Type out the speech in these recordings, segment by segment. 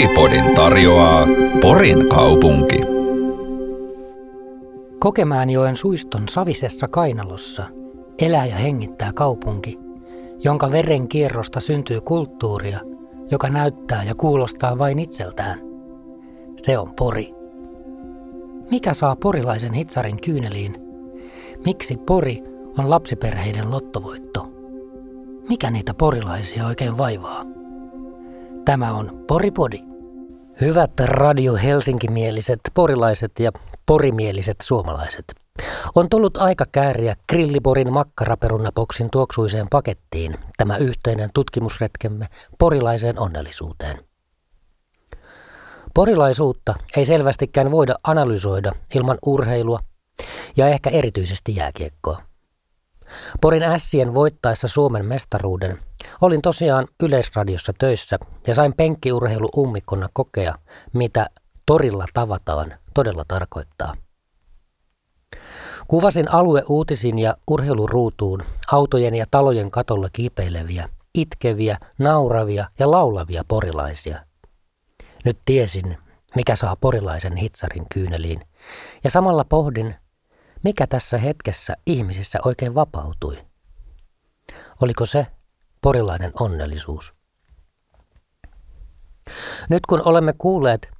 Poripodin tarjoaa Porin kaupunki. Kokemäänjoen suiston savisessa kainalossa elää ja hengittää kaupunki, jonka veren kierrosta syntyy kulttuuria, joka näyttää ja kuulostaa vain itseltään. Se on Pori. Mikä saa porilaisen hitsarin kyyneliin? Miksi Pori on lapsiperheiden lottovoitto? Mikä niitä porilaisia oikein vaivaa? Tämä on Poripodi. Hyvät Radio Helsinki-mieliset porilaiset ja porimieliset suomalaiset. On tullut aika kääriä Grilliporin makkaraperunapoksin tuoksuiseen pakettiin tämä yhteinen tutkimusretkemme porilaiseen onnellisuuteen. Porilaisuutta ei selvästikään voida analysoida ilman urheilua ja ehkä erityisesti jääkiekkoa. Porin ässien voittaessa Suomen mestaruuden olin tosiaan Yleisradiossa töissä ja sain penkkiurheilu ummikkona kokea, mitä torilla tavataan todella tarkoittaa. Kuvasin alueuutisin ja urheiluruutuun autojen ja talojen katolla kiipeileviä, itkeviä, nauravia ja laulavia porilaisia. Nyt tiesin, mikä saa porilaisen hitsarin kyyneliin, ja samalla pohdin, mikä tässä hetkessä ihmisissä oikein vapautui. Oliko se porilainen onnellisuus? Nyt kun olemme kuulleet,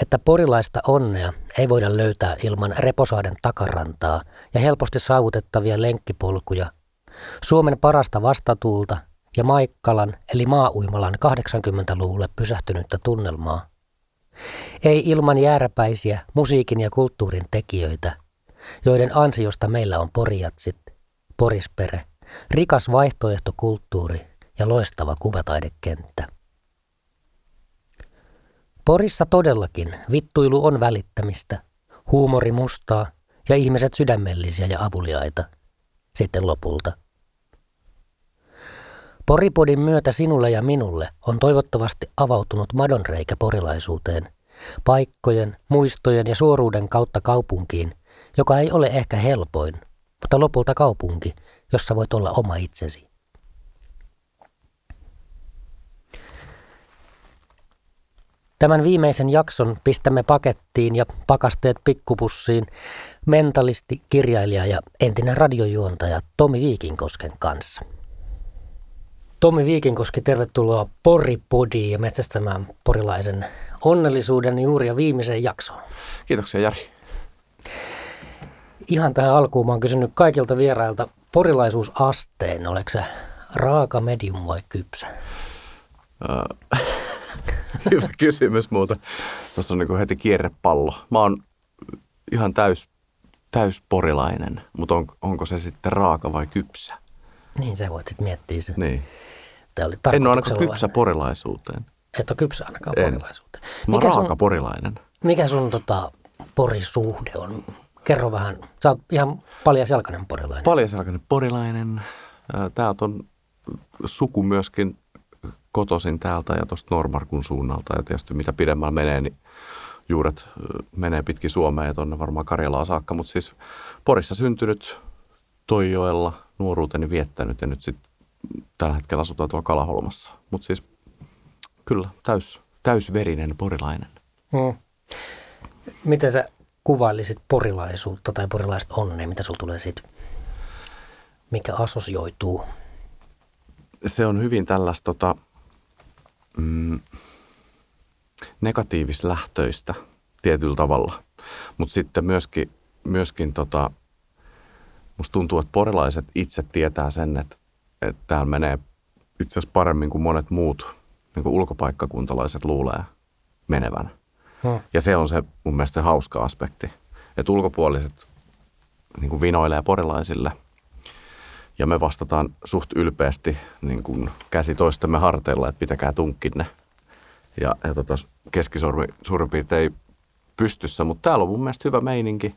että porilaista onnea ei voida löytää ilman Reposaaren takarantaa ja helposti saavutettavia lenkkipolkuja, Suomen parasta vastatuulta ja Maikkalan eli Maauimalan 80-luvulle pysähtynyttä tunnelmaa. Ei ilman jääräpäisiä musiikin ja kulttuurin tekijöitä – joiden ansiosta meillä on porjatsit, porispere, rikas vaihtoehtokulttuuri ja loistava kuvataidekenttä. Porissa todellakin vittuilu on välittämistä, huumori mustaa ja ihmiset sydämellisiä ja avuliaita. Sitten lopulta. Poripodin myötä sinulle ja minulle on toivottavasti avautunut madonreikä porilaisuuteen, paikkojen, muistojen ja suoruuden kautta kaupunkiin, joka ei ole ehkä helpoin, mutta lopulta kaupunki, jossa voit olla oma itsesi. Tämän viimeisen jakson pistämme pakettiin ja pakasteet pikkupussiin mentalisti, kirjailija ja entinen radiojuontaja Tomi Viikinkosken kanssa. Tomi Viikinkoski, tervetuloa Poripodiin ja metsästämään porilaisen onnellisuuden juuri ja viimeisen jaksoon. Kiitoksia Jari ihan tähän alkuun mä oon kysynyt kaikilta vierailta porilaisuusasteen. Oliko se raaka, medium vai kypsä? Uh, hyvä kysymys muuta. Tässä on niin heti kierrepallo. Mä oon ihan täys, täys porilainen, mutta on, onko se sitten raaka vai kypsä? Niin, se voit sitten miettiä se. Niin. oli en ole ainakaan kypsä porilaisuuteen. Et ole kypsä ainakaan en. porilaisuuteen. Mä oon raaka sun, porilainen. Mikä sun tota, porisuhde on? Kerro vähän. Sä oot ihan paljasjalkainen porilainen. Paljasjalkainen porilainen. Täältä on suku myöskin kotosin täältä ja tuosta Normarkun suunnalta. Ja tietysti mitä pidemmällä menee, niin juuret menee pitkin Suomea ja tuonne varmaan Karjalaa saakka. Mutta siis Porissa syntynyt Toijoella, nuoruuteni viettänyt ja nyt sitten tällä hetkellä asutaan tuolla Kalaholmassa. Mutta siis kyllä, täys, täysverinen porilainen. Hmm. Miten sä kuvailisit porilaisuutta tai porilaista onnea, mitä sulla tulee siitä, mikä asosioituu? Se on hyvin tällaista tota, mm, negatiivislähtöistä tietyllä tavalla, mutta sitten myöskin, myöskin tota, musta tuntuu, että porilaiset itse tietää sen, että, että täällä menee itse asiassa paremmin kuin monet muut niin kuin ulkopaikkakuntalaiset luulee menevän. Ja se on se mun mielestä se hauska aspekti, että ulkopuoliset niin kuin vinoilee porilaisille ja me vastataan suht ylpeästi niin kuin käsi toistemme harteilla, että pitäkää tunkkinne. Ja, ja tota, keskisormi suurin piirtein pystyssä, mutta täällä on mun mielestä hyvä meininki.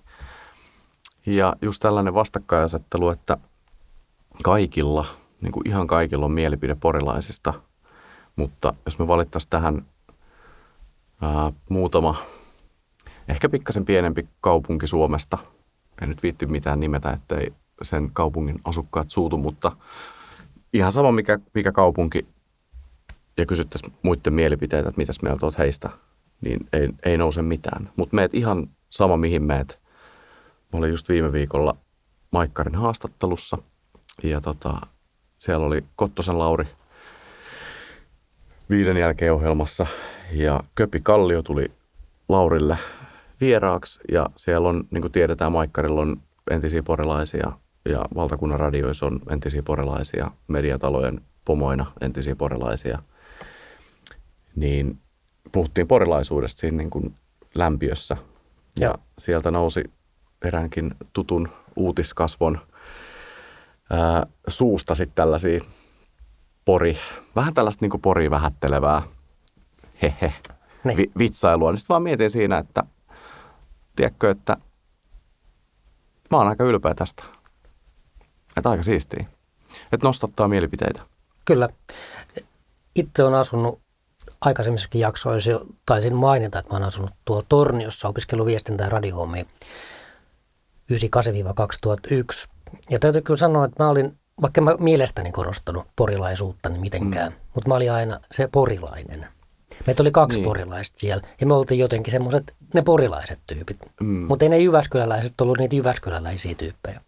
Ja just tällainen vastakkainasettelu, että kaikilla, niin kuin ihan kaikilla on mielipide porilaisista, mutta jos me valittaisiin tähän ää, muutama, ehkä pikkasen pienempi kaupunki Suomesta. En nyt viitti mitään nimetä, ettei sen kaupungin asukkaat suutu, mutta ihan sama mikä, mikä kaupunki ja kysyttäisiin muiden mielipiteitä, että mitäs mieltä olet heistä, niin ei, ei nouse mitään. Mutta meet ihan sama mihin meet. Mä olin just viime viikolla Maikkarin haastattelussa ja tota, siellä oli Kottosen Lauri viiden jälkeen ohjelmassa. Ja Köpi Kallio tuli Laurille vieraaksi. Ja siellä on, niin kuin tiedetään, Maikkarilla on entisiä porilaisia ja valtakunnan radioissa on entisiä porilaisia, mediatalojen pomoina entisiä porilaisia. Niin puhuttiin porilaisuudesta siinä niin kuin lämpiössä. Ja, ja sieltä nousi eräänkin tutun uutiskasvon ää, suusta sitten tällaisia pori, vähän tällaista niin pori vähättelevää hehe, niin. vi, vitsailua. Niin sitten vaan mietin siinä, että tiedätkö, että mä oon aika ylpeä tästä. Että aika siistiä. Että nostattaa mielipiteitä. Kyllä. Itse on asunut aikaisemmissakin jaksoissa jo taisin mainita, että mä oon asunut tuolla Torniossa, opiskellut viestintä ja radiohommia 98-2001. Ja täytyy kyllä sanoa, että mä olin, vaikka mä mielestäni korostanut porilaisuutta niin mitenkään, mm. mutta mä olin aina se porilainen. Meitä oli kaksi niin. porilaista siellä ja me oltiin jotenkin semmoiset, ne porilaiset tyypit. Mm. Mutta ei ne Jyväskyläläiset ollut niitä Jyväskyläläisiä tyyppejä.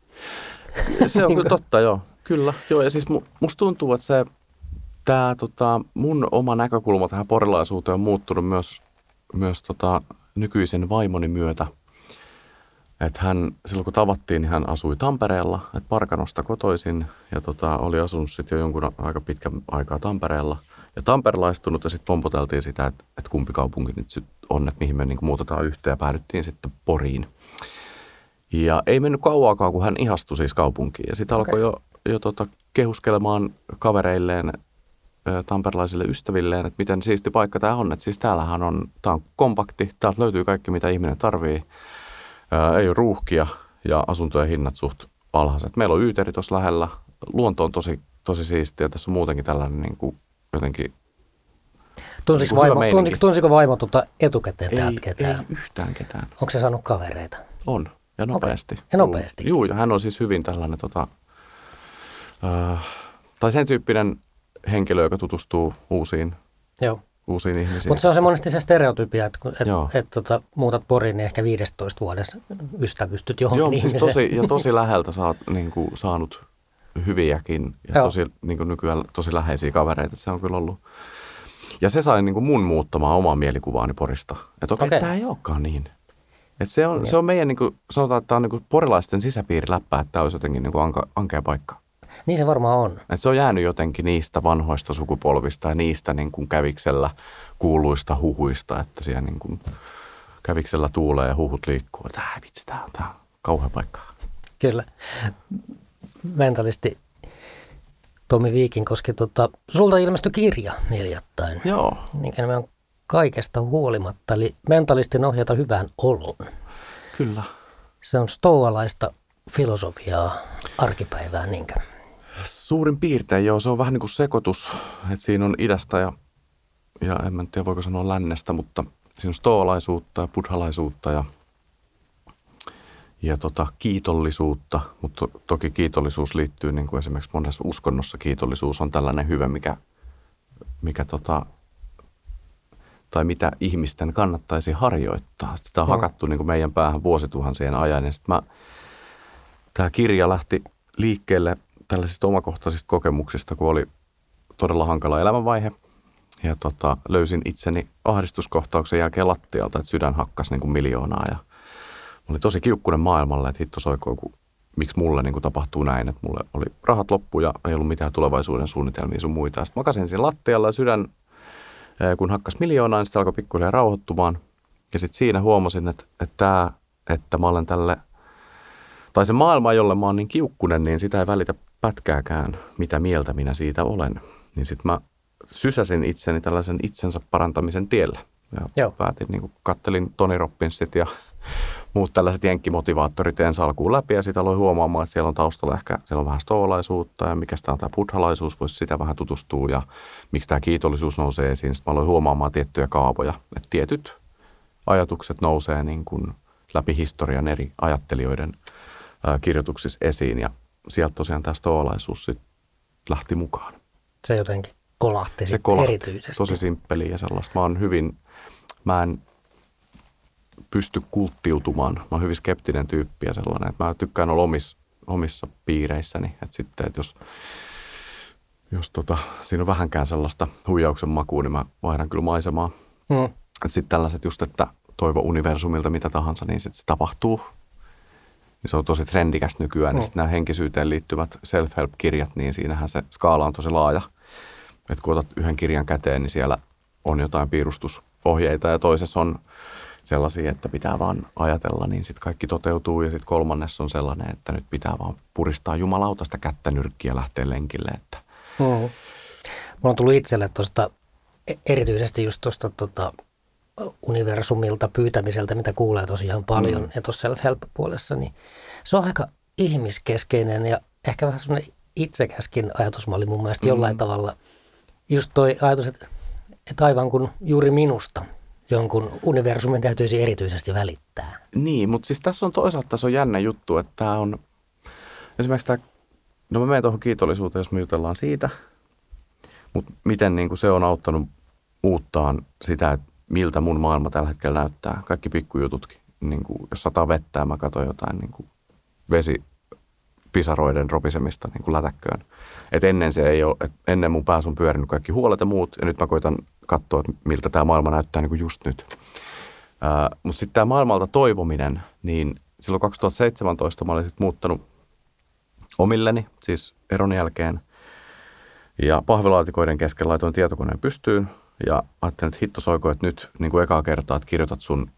Se on kyllä totta, joo. Kyllä, joo. Ja siis musta tuntuu, että se, tämä tota, mun oma näkökulma tähän porilaisuuteen on muuttunut myös, myös tota, nykyisen vaimoni myötä – että hän, silloin kun tavattiin, niin hän asui Tampereella, että Parkanosta kotoisin ja tota, oli asunut sitten jo jonkun aika pitkän aikaa Tampereella. Ja tamperelaistunut ja sitten pompoteltiin sitä, että, että kumpi kaupunki nyt on, että mihin me niin muutetaan yhteen ja päädyttiin sitten Poriin. Ja ei mennyt kauaakaan, kun hän ihastui siis kaupunkiin ja sitten okay. alkoi jo, jo tota, kehuskelemaan kavereilleen tamperelaisille ystävilleen, että miten siisti paikka tämä on. Että siis täällähän on, tämä on kompakti, täältä löytyy kaikki mitä ihminen tarvii Ää, ei ole ruuhkia ja asuntojen hinnat suht alhaiset. Meillä on Yyteri tuossa lähellä. Luonto on tosi, tosi siistiä. Tässä on muutenkin tällainen niin kuin jotenkin Tunsiko vaimo, tunsiko, tunsiko vaimo tuota etukäteen ei, täältä ketään? Ei yhtään ketään. Onko se saanut kavereita? On, ja nopeasti. Okay. Ja nopeasti. Juu, ja hän on siis hyvin tällainen, tota, äh, tai sen tyyppinen henkilö, joka tutustuu uusiin Joo uusiin ihmisiin. Mutta se on se monesti se stereotypia, että et, et, tota, muutat Poriin, niin ehkä 15 vuodessa ystävystyt johonkin Joo, siis tosi, ja tosi läheltä saat niin kuin, saanut hyviäkin ja Joo. tosi, niin kuin nykyään tosi läheisiä kavereita. Se on kyllä ollut. Ja se sai niin kuin mun muuttamaan omaa mielikuvaani Porista. Että okei, okay, okay. tämä ei olekaan niin. Et se, on, se on meidän, niin kuin, sanotaan, että tämä on niin kuin porilaisten sisäpiiriläppä, että tämä olisi jotenkin niin kuin anka, ankea paikka. Niin se varmaan on. Et se on jäänyt jotenkin niistä vanhoista sukupolvista ja niistä niin kuin käviksellä kuuluista huhuista, että siellä niin kuin käviksellä tuulee ja huhut liikkuu. Että äh, vitsi, tämä on, tää on kauhea paikka. Kyllä. Mentalisti Tomi Viikinkoski, tota, sulta ilmestyi kirja hiljattain. Joo. Minkä me on kaikesta huolimatta, eli mentalistin ohjata hyvään oloon. Kyllä. Se on stoalaista filosofiaa arkipäivää, niinkö? Suurin piirtein joo, se on vähän niin kuin sekoitus, että siinä on idästä ja, ja en mä tiedä voiko sanoa lännestä, mutta siinä on stoolaisuutta ja buddhalaisuutta ja, ja tota, kiitollisuutta, mutta to, toki kiitollisuus liittyy niin kuin esimerkiksi monessa uskonnossa kiitollisuus on tällainen hyvä, mikä, mikä tota, tai mitä ihmisten kannattaisi harjoittaa. Sitä on mm. hakattu niin kuin meidän päähän vuosituhansien ajan ja sitten mä, tämä kirja lähti liikkeelle – tällaisista omakohtaisista kokemuksista, kun oli todella hankala elämänvaihe. Ja tota, löysin itseni ahdistuskohtauksen jälkeen lattialta, että sydän hakkas niin kuin miljoonaa. Ja oli tosi kiukkunen maailmalle, että hitto soikoo, kun, miksi mulle niin kuin tapahtuu näin. Että mulle oli rahat loppu ja ei ollut mitään tulevaisuuden suunnitelmia sun muita. Sitten makasin siinä lattialla ja sydän, kun hakkas miljoonaa, niin sitten alkoi pikkuhiljaa rauhoittumaan. Ja sitten siinä huomasin, että, että, että mä olen tälle, tai se maailma, jolle mä oon niin kiukkunen, niin sitä ei välitä pätkääkään, mitä mieltä minä siitä olen. Niin sitten mä sysäsin itseni tällaisen itsensä parantamisen tielle. Ja Joo. päätin, niin kattelin Toni Robbinsit ja muut tällaiset jenkkimotivaattorit ensi alkuun läpi ja sitten aloin huomaamaan, että siellä on taustalla ehkä siellä on vähän stoolaisuutta ja mikä tämä on tämä buddhalaisuus, voisi sitä vähän tutustua ja miksi tämä kiitollisuus nousee esiin. Sitten mä aloin huomaamaan tiettyjä kaavoja, että tietyt ajatukset nousee niin kuin läpi historian eri ajattelijoiden kirjoituksissa esiin ja sieltä tosiaan tämä stoalaisuus sitten lähti mukaan. Se jotenkin kolahti se kolahti erityisesti. tosi simppeliä ja sellaista. Mä oon hyvin, mä en pysty kulttiutumaan. Mä oon hyvin skeptinen tyyppi ja sellainen, että mä tykkään olla omissa, omissa piireissäni. Että sitten, että jos, jos tota, siinä on vähänkään sellaista huijauksen makua, niin mä vaihdan kyllä maisemaa. Mm. Että sitten tällaiset just, että toivo universumilta mitä tahansa, niin sitten se tapahtuu. Niin se on tosi trendikästä nykyään. Sitten nämä henkisyyteen liittyvät self-help-kirjat, niin siinähän se skaala on tosi laaja. Että kun otat yhden kirjan käteen, niin siellä on jotain piirustusohjeita ja toisessa on sellaisia, että pitää vaan ajatella, niin sitten kaikki toteutuu. Ja sitten kolmannes on sellainen, että nyt pitää vaan puristaa jumalautasta kättä nyrkkiä ja lähteä lenkille. Että Mm. Mulla on tullut itselle tuosta erityisesti just tuosta tota, universumilta pyytämiseltä, mitä kuulee tosiaan paljon, mm. ja tuossa self-help-puolessa, niin se on aika ihmiskeskeinen ja ehkä vähän semmoinen itsekäskin ajatusmalli mun mielestä mm. jollain tavalla. Just toi ajatus, että, että aivan kuin juuri minusta jonkun universumin täytyisi erityisesti välittää. Niin, mutta siis tässä on toisaalta tässä on jännä juttu, että tämä on esimerkiksi tämä, no mä menen tuohon kiitollisuuteen, jos me jutellaan siitä, mutta miten niin kuin se on auttanut muuttaan sitä, että miltä mun maailma tällä hetkellä näyttää. Kaikki pikkujututkin. Niin kuin, jos sataa vettä mä katson jotain niin kuin vesi pisaroiden ropisemista niin kuin lätäkköön. Et ennen se ei ole, et ennen mun päässä on pyörinyt kaikki huolet ja muut, ja nyt mä koitan katsoa, miltä tämä maailma näyttää niin kuin just nyt. Mutta sitten tämä maailmalta toivominen, niin silloin 2017 mä olin sit muuttanut omilleni, siis eron jälkeen. Ja pahvilaatikoiden kesken laitoin tietokoneen pystyyn ja ajattelin, että hitto soiko, että nyt niin kuin ekaa kertaa, että kirjoitat sun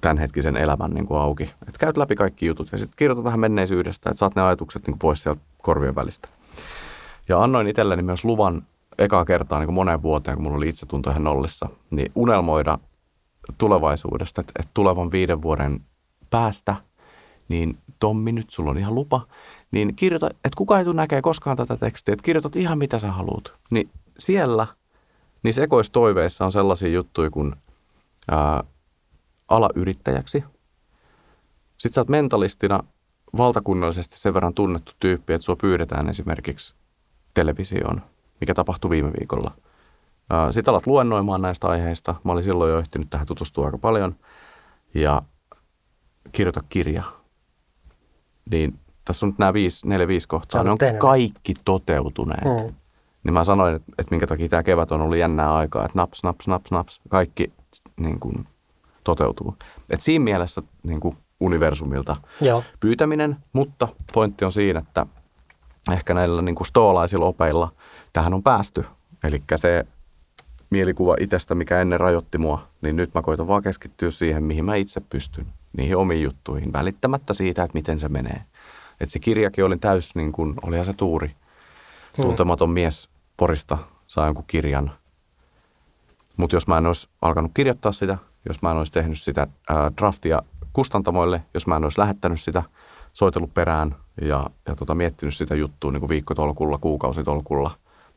tämänhetkisen elämän niin kuin auki. Että käyt läpi kaikki jutut ja sitten kirjoitat vähän menneisyydestä, että saat ne ajatukset niin kuin pois sieltä korvien välistä. Ja annoin itselleni myös luvan ekaa kertaa niin kuin moneen vuoteen, kun mulla oli itsetunto ihan nollissa, niin unelmoida tulevaisuudesta, että, että tulevan viiden vuoden päästä, niin Tommi, nyt sulla on ihan lupa, niin kirjoita, että kuka ei tule näkee koskaan tätä tekstiä, että kirjoitat ihan mitä sä haluat. Niin siellä, niin sekoistoiveissa on sellaisia juttuja kuin ää, ala yrittäjäksi. Sitten sä oot mentalistina valtakunnallisesti sen verran tunnettu tyyppi, että sua pyydetään esimerkiksi televisioon, mikä tapahtui viime viikolla. Sitten alat luennoimaan näistä aiheista. Mä olin silloin jo ehtinyt tähän tutustua aika paljon. Ja kirjoita kirja. Niin tässä on nyt nämä viisi, neljä, viisi kohtaa. Ne on tehnyt. kaikki toteutuneet. Hmm. Niin mä sanoin, että, että minkä takia tämä kevät on ollut jännää aikaa, että naps, naps, naps, naps, kaikki niin kuin, toteutuu. Et siinä mielessä niin kuin universumilta Joo. pyytäminen, mutta pointti on siinä, että ehkä näillä niin kuin stoalaisilla opeilla tähän on päästy. Eli se mielikuva itsestä, mikä ennen rajoitti mua, niin nyt mä koitan vaan keskittyä siihen, mihin mä itse pystyn, niihin omiin juttuihin, välittämättä siitä, että miten se menee. Että se kirjakin oli täys, niin kuin, olihan se tuuri. Hmm. Tuntematon mies Porista saa jonkun kirjan. Mutta jos mä en olisi alkanut kirjoittaa sitä, jos mä en olisi tehnyt sitä ää, draftia kustantamoille, jos mä en olisi lähettänyt sitä, soitellut perään ja, ja tota, miettinyt sitä juttua niin kuin viikkotolkulla, kuukausitolkulla,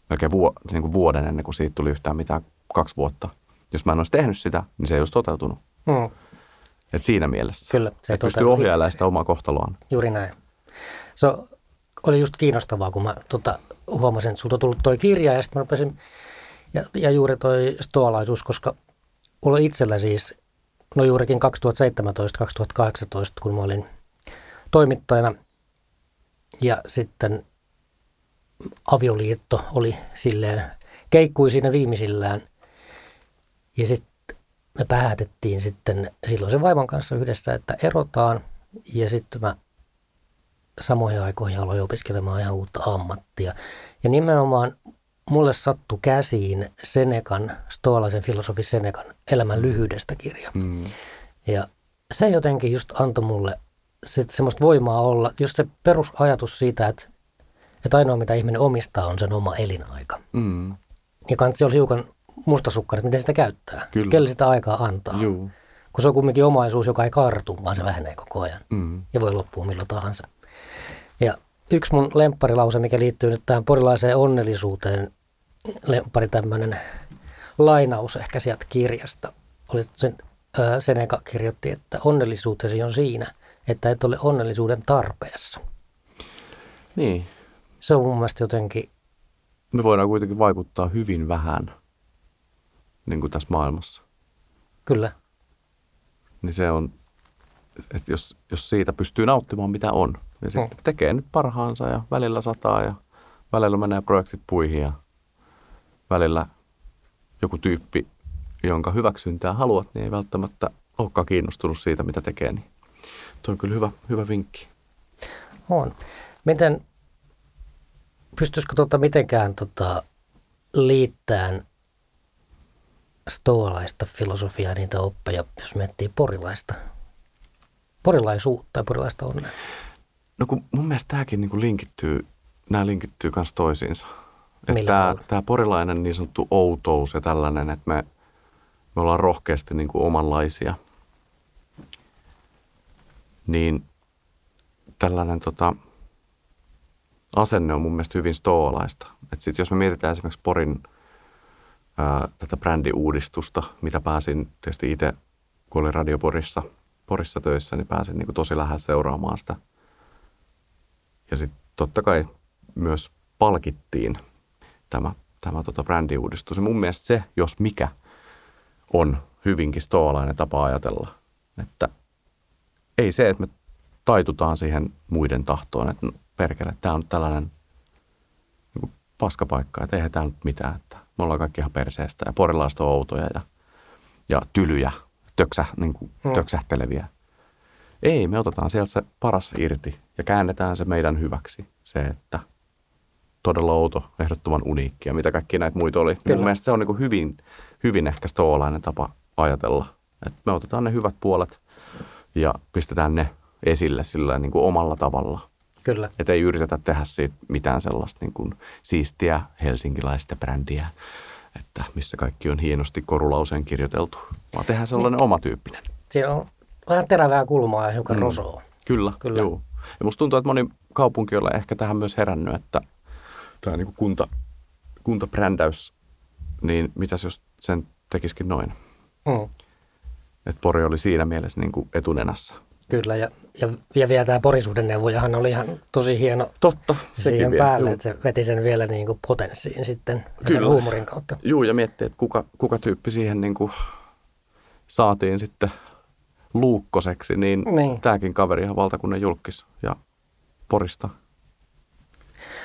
melkein vuo, niin kuin vuoden ennen kuin siitä tuli yhtään mitään kaksi vuotta. Jos mä en olisi tehnyt sitä, niin se ei olisi toteutunut. Hmm. Et siinä mielessä. Kyllä, se Et pystyy ohjailemaan sitä omaa kohtaloaan. Juuri näin. Se oli just kiinnostavaa, kun mä tota, huomasin, että sulta on tullut toi kirja ja sitten mä rupesin, ja, ja juuri toi stoalaisuus, koska mulla itsellä siis, no juurikin 2017-2018, kun mä olin toimittajana. Ja sitten avioliitto oli silleen, keikkui siinä viimeisillään. Ja sitten me päätettiin sitten silloin sen vaimon kanssa yhdessä, että erotaan. Ja sitten mä samoihin aikoihin aloin opiskelemaan ihan uutta ammattia. Ja nimenomaan mulle sattu käsiin Senekan, stoalaisen filosofi Senekan Elämän lyhyydestä kirja. Mm. Ja se jotenkin just antoi mulle sit semmoista voimaa olla, just se perusajatus siitä, että, että ainoa mitä ihminen omistaa on sen oma elinaika. Mm. Ja kansi oli hiukan mustasukkainen, miten sitä käyttää, Kyllä. kelle sitä aikaa antaa. Juu. Kun se on kumminkin omaisuus, joka ei kartu, vaan se vähenee koko ajan mm. ja voi loppua milloin tahansa. Ja yksi mun lempparilause, mikä liittyy nyt tähän porilaiseen onnellisuuteen, lemppari tämmöinen lainaus ehkä sieltä kirjasta, oli sen, ää, Seneca kirjoitti, että onnellisuutesi on siinä, että et ole onnellisuuden tarpeessa. Niin. Se on mun mielestä jotenkin me voidaan kuitenkin vaikuttaa hyvin vähän niin kuin tässä maailmassa. Kyllä. Niin se on, että jos, jos siitä pystyy nauttimaan mitä on, ja sitten Mm. tekee nyt parhaansa ja välillä sataa ja välillä menee projektit puihin ja välillä joku tyyppi, jonka hyväksyntää haluat, niin ei välttämättä olekaan kiinnostunut siitä, mitä tekee. Niin toi on kyllä hyvä, hyvä vinkki. On. Miten, pystyisikö tuota mitenkään tota, liittämään stoalaista filosofiaa, niitä oppeja, jos miettii porilaista, porilaisuutta ja porilaista onnea? No kun mun mielestä tämäkin niin linkittyy, nämä linkittyy myös toisiinsa. Että tämä, tämä porilainen niin sanottu outous ja tällainen, että me, me ollaan rohkeasti niin kuin omanlaisia. Niin tällainen tota, asenne on mun mielestä hyvin stoalaista. Että sit jos me mietitään esimerkiksi Porin ää, tätä brändiuudistusta, mitä pääsin tietysti itse, kun olin Radio Porissa, Porissa töissä, niin pääsin niin kuin tosi lähellä seuraamaan sitä. Ja sitten totta kai myös palkittiin tämä, tämä tota brändiuudistus. Ja mun mielestä se, jos mikä, on hyvinkin stoalainen tapa ajatella. Että ei se, että me taitutaan siihen muiden tahtoon, että no, perkele, tämä on tällainen niin paskapaikka, että eihän täällä nyt mitään, että me ollaan kaikki ihan perseestä ja porilaiset on outoja ja, ja tylyjä, töksä, niin kuin, Mm. töksähteleviä. Ei, me otetaan sieltä se paras irti ja käännetään se meidän hyväksi. Se, että todella outo, ehdottoman uniikki ja mitä kaikki näitä muita oli. Kyllä. Mun mielestä se on niin hyvin, hyvin ehkä stoolainen tapa ajatella. että me otetaan ne hyvät puolet ja pistetään ne esille sillä niin kuin omalla tavalla. Kyllä. Että ei yritetä tehdä siitä mitään sellaista niin kuin siistiä helsinkiläistä brändiä, että missä kaikki on hienosti korulauseen kirjoiteltu, vaan tehdään sellainen omatyyppinen. Siinä on vähän terävää kulmaa ja hiukan Mm. rosoa. Kyllä, Kyllä. Kyllä. Juu. Ja musta tuntuu, että moni kaupunki on ehkä tähän myös herännyt, että tämä niin kunta, kuntabrändäys, niin mitäs jos sen tekisikin noin? Mm. Että Pori oli siinä mielessä niin kuin etunenässä. Kyllä, ja, ja, ja vielä tämä porisuhdenneuvojahan oli ihan tosi hieno Totta, siihen vielä. päälle, Juu. että se veti sen vielä niin kuin potenssiin sitten ja sen Kyllä. huumorin kautta. Juu, ja miettii, että kuka, kuka tyyppi siihen niin kuin saatiin sitten luukkoseksi, niin, Niin. tämäkin kaveri ihan valtakunnan julkis ja Porista.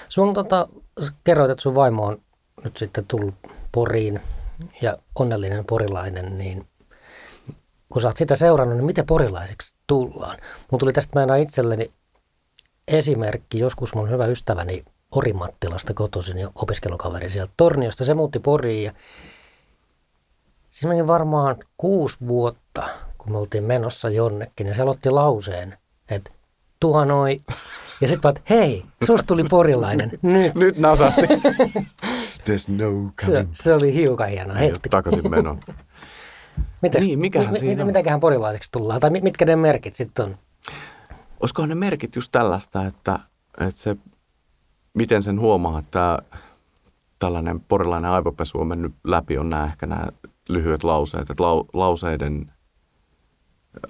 Sun tota, kerroit, että sun vaimo on nyt sitten tullut Poriin ja onnellinen porilainen, niin kun sä oot sitä seurannut, niin miten porilaiseksi tullaan? Mun tuli tästä meinaa itselleni esimerkki. Joskus mun hyvä ystäväni Orimattilasta kotoisin ja opiskelukaveri sieltä Torniosta. Se muutti Poriin ja siinä meni varmaan kuusi vuotta, kun me oltiin menossa jonnekin. Ja se aloitti lauseen, että tuo noi. Ja sitten vaan, hei, susta tuli porilainen. Nyt. Nyt nasahti. There's no Se, coming. se oli hiukan hieno hetki. takaisin meno. Mites, Niin, mikähän mi, siinä mi, on? Mitäköhän porilaiseksi tullaan? Tai mi- mitkä ne merkit sitten on? Olisikohan ne merkit just tällaista, että, että se, miten sen huomaa, että tällainen porilainen aivopesu on mennyt läpi, on nämä ehkä nämä lyhyet lauseet, että lau, lauseiden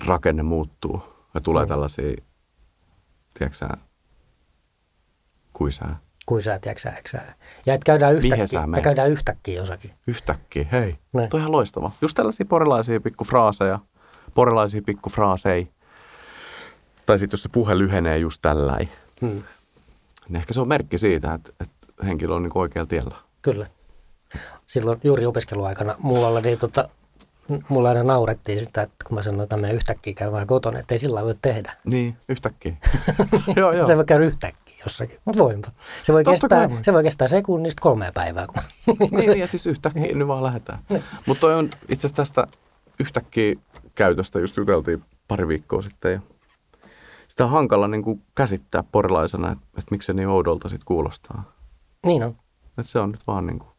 rakenne muuttuu ja tulee Mm. tällaisia, tiedätkö sä, kuisää, Kuisää, tiedätkö äksää. Ja että käydään yhtäkkiä. Meidän. käydään yhtäkkiä jossakin. yhtäkkiä, hei, Niin. toi on ihan loistava. Just tällaisia porilaisia pikkufraaseja, porilaisia pikkufraaseja. Tai sitten jos se puhe lyhenee just tälläin, Hmm. niin ehkä se on merkki siitä, että, että henkilö on niin oikealla tiellä. Kyllä. Silloin juuri opiskeluaikana muualla, niin tota, mulla aina naurettiin sitä, että kun mä sanoin, että mä menen yhtäkkiä käymään kotona, että ei sillä voi tehdä. Niin, yhtäkkiä. joo, joo. Se voi käydä yhtäkkiä jossakin, mutta voinpa. Se voi, Totta kestää, voi. se voi kestää sekunnista kolmea päivää. Kun, niin, ja siis yhtäkkiä nyt vaan lähdetään. Niin. Mutta on itse asiassa tästä yhtäkkiä käytöstä just juteltiin pari viikkoa sitten ja sitä on hankala niin kuin käsittää porilaisena, että, että miksi se niin oudolta sitten kuulostaa. niin on. Että se on nyt vaan niin kuin, se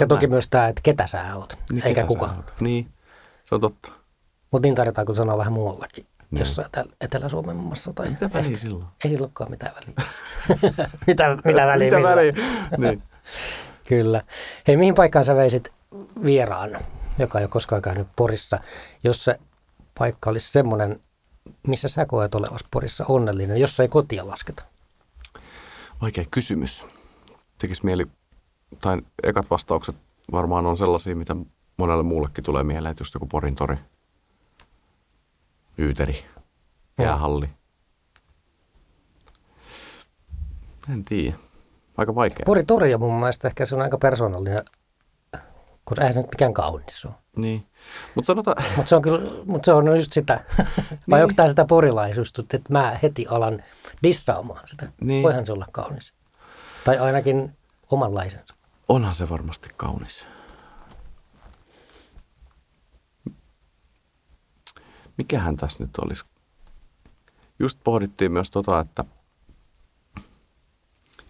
Ja toki näin. myös tämä, että ketä sä oot, Niin, eikä kuka. oot. Niin, se on totta. Mutta niin tarjotaan, kun sanoo vähän muuallakin. Niin. Jossain Etelä- Etelä-Suomen maassa. Tai Mitä väliä silloin? Ei sillä olekaan mitään väliä. mitä, mitä väliä? Mitä väliä? niin. Kyllä. Hei, mihin paikkaan sä veisit vieraan, joka ei ole koskaan käynyt Porissa, jos se paikka olisi semmoinen, missä sä koet olevasi Porissa onnellinen, jos ei kotia lasketa? Vaikea kysymys. tekisi mieli, tai ekat vastaukset varmaan on sellaisia, mitä monelle muullekin tulee mieleen, että just joku Porin tori, Yyteri, jäähalli. En tiedä. Aika vaikea. Pori Tori on mun mielestä ehkä se on aika persoonallinen, kun eihän se nyt mikään kaunis ole. Niin. Mutta sanotaan, Mutta se on kyllä, mutta se on just sitä. Vai Niin. onko tämä sitä porilaisuutta, että mä heti alan dissaamaan sitä. Niin. Voihan se olla kaunis. Tai ainakin omanlaisensa. Onhan se varmasti kaunis. Mikähän tässä nyt olisi? Just pohdittiin myös tota, että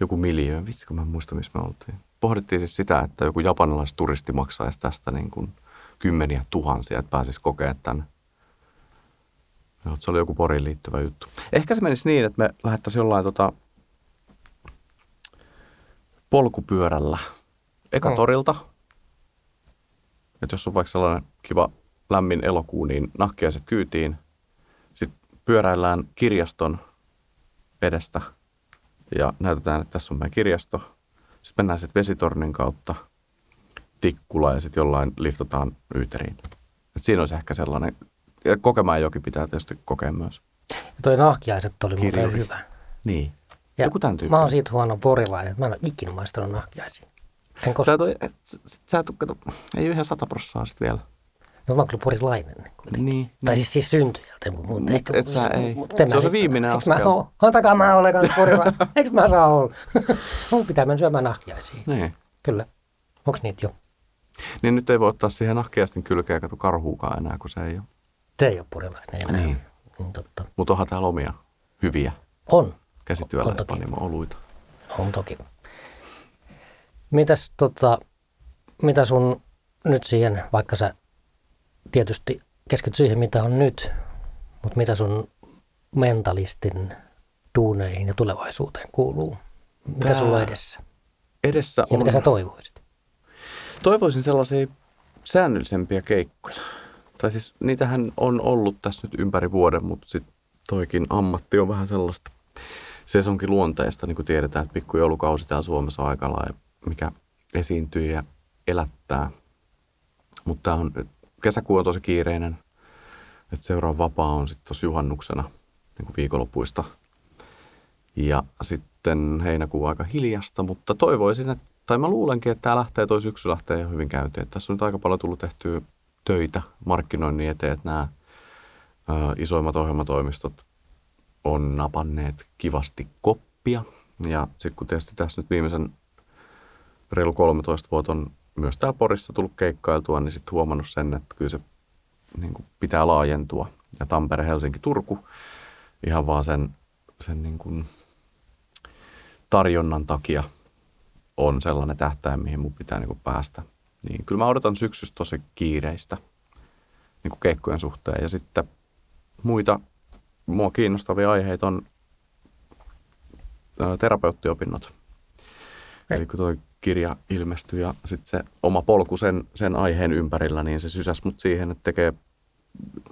joku miljöö, vitsi kun mä en muista missä me oltiin. Pohdittiin siis sitä, että joku japanilaisturisti maksaisi tästä niin kuin kymmeniä tuhansia, että pääsisi kokemaan tänne. Joo, se oli joku Poriin liittyvä juttu. Ehkä se menisi niin, että me lähettäisiin jollain tota, polkupyörällä eka Mm. torilta. Että jos on vaikka sellainen kiva lämmin elokuu, niin nahkiaiset kyytiin. Sitten pyöräillään kirjaston edestä ja näytetään, että tässä on meidän kirjasto. Sitten mennään sitten vesitornin kautta Tikkula ja sitten jollain liftataan Yyteriin. Et siinä olisi ehkä sellainen, ja Kokemäenjoki pitää tietysti kokea myös. Ja toi nahkiaiset oli muuten Kirjuri. hyvä. Niin. Ja Joku tämän Mä tyyppinen. oon siitä huono porilainen, että mä en ole ikinä maistanut nahkiaisia. En Sä et, ole- et, sä et, ole- kato, ei ole ihan sata prossaa sitten vielä. No, mä oon kyllä porilainen. kuitenkin. Niin, Tai niin. siis, siis syntyjältä. Mutta Mut ehkä, et sä ei. mut Se on se viimeinen eiks Mä askel. oo, antakaa mä olen kanssa porilainen. Eikö mä saa olla? Mun pitää mennä syömään nahkiaisia. Niin. Kyllä. Onks niitä jo? Niin nyt ei voi ottaa siihen nahkeastin kylkeä kato karhuukaan enää, kun se ei ole. Se ei ole porilainen enää. Niin. Niin totta. Mutta onhan täällä omia hyviä On. On toki. käsityöläispanimo-oluita. On toki. Mitäs tota, mitä sun nyt siihen, vaikka sä tietysti keskityt siihen, mitä on nyt, mutta mitä sun mentalistin duuneihin ja tulevaisuuteen kuuluu? Mitä Tää sulla on edessä? Edessä Ja on, mitä sä toivoisit? toivoisin sellaisia säännöllisempiä keikkoja. Tai siis niitähän on ollut tässä nyt ympäri vuoden, mutta sitten toikin ammatti on vähän sellaista sesonkin luonteesta, niin kuin tiedetään, että pikkujoulukausi täällä Suomessa on aika lailla, mikä esiintyy ja elättää. Mutta on, kesäkuu on tosi kiireinen, että seuraava vapaa on sitten tuossa juhannuksena niin kuin viikonlopuista. Ja sitten heinäkuu aika hiljasta, mutta toivoisin, että, tai mä luulenkin, että tämä lähtee, toi syksy lähtee ihan hyvin käyntiin. Että tässä on nyt aika paljon tullut tehtyä töitä markkinoinnin eteen, että nämä ö, isoimmat ohjelmatoimistot on napanneet kivasti koppia. Ja sitten kun tietysti tässä nyt viimeisen reilu 13 vuotta on myös täällä Porissa tullut keikkailtua, niin sitten huomannut sen, että kyllä se niin kuin pitää laajentua. Ja Tampere, Helsinki, Turku ihan vaan sen, sen niin kuin tarjonnan takia on sellainen tähtäin, mihin mun pitää niin kuin päästä. Niin kyllä mä odotan syksystä tosi kiireistä niin kuin keikkojen suhteen. Ja sitten muita mua kiinnostavia aiheita on terapeuttiopinnot. Eli kun toi kirja ilmestyi ja sitten se oma polku sen, sen aiheen ympärillä, niin se sysäsi mut siihen, että tekee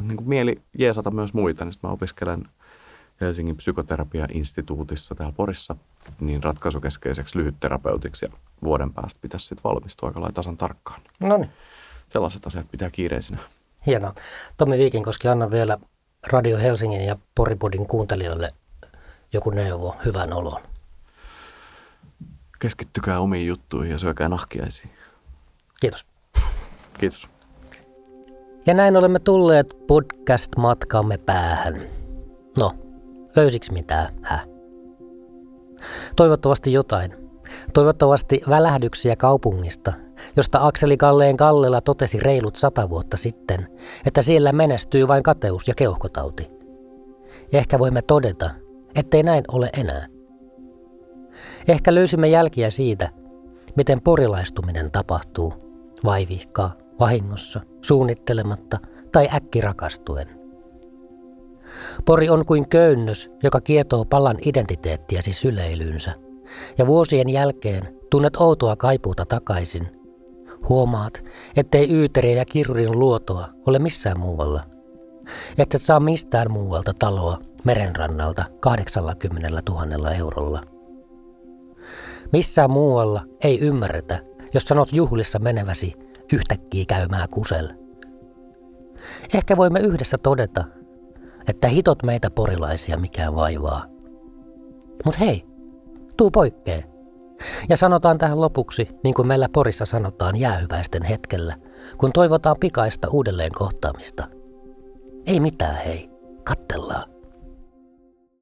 niin kuin mieli jeesata myös muita. Niin sit mä opiskelen Helsingin psykoterapia-instituutissa täällä Porissa niin ratkaisukeskeiseksi lyhytterapeutiksi ja vuoden päästä pitäisi sitten valmistua aika lailla tasan tarkkaan. No niin, Sellaiset asiat pitää kiireisinä. hienoa. Tommi Viikinkoski, anna vielä Radio Helsingin ja Poripodin kuuntelijoille joku neuvo hyvän oloon. Keskittykää omiin juttuihin ja syökää nahkiaisiin. Kiitos. Kiitos. Ja näin olemme tulleet podcast-matkamme päähän. No, löysiks mitään, hä? Toivottavasti jotain. Toivottavasti välähdyksiä kaupungista, josta Akseli Kalleen Kallela totesi reilut sata vuotta sitten, että siellä menestyy vain kateus ja keuhkotauti. Ja ehkä voimme todeta, ettei näin ole enää. Ehkä löysimme jälkiä siitä, miten porilaistuminen tapahtuu vaivihkaa, vahingossa, suunnittelematta tai äkkirakastuen. Pori on kuin köynnös, joka kietoo palan identiteettiäsi syleilyynsä. Ja vuosien jälkeen tunnet outoa kaipuuta takaisin. Huomaat, ettei Yyteriä ja Kirrin luotoa ole missään muualla. Et et saa mistään muualta taloa merenrannalta 80 000 eurolla. Missään muualla ei ymmärretä, jos sanot juhlissa meneväsi yhtäkkiä käymään kusel. Ehkä voimme yhdessä todeta, että hitot meitä porilaisia mikään vaivaa. Mut hei, tuu poikkee. Ja sanotaan tähän lopuksi, niin kuin meillä Porissa sanotaan jäähyväisten hetkellä, kun toivotaan pikaista uudelleen kohtaamista. Ei mitään hei, kattellaan.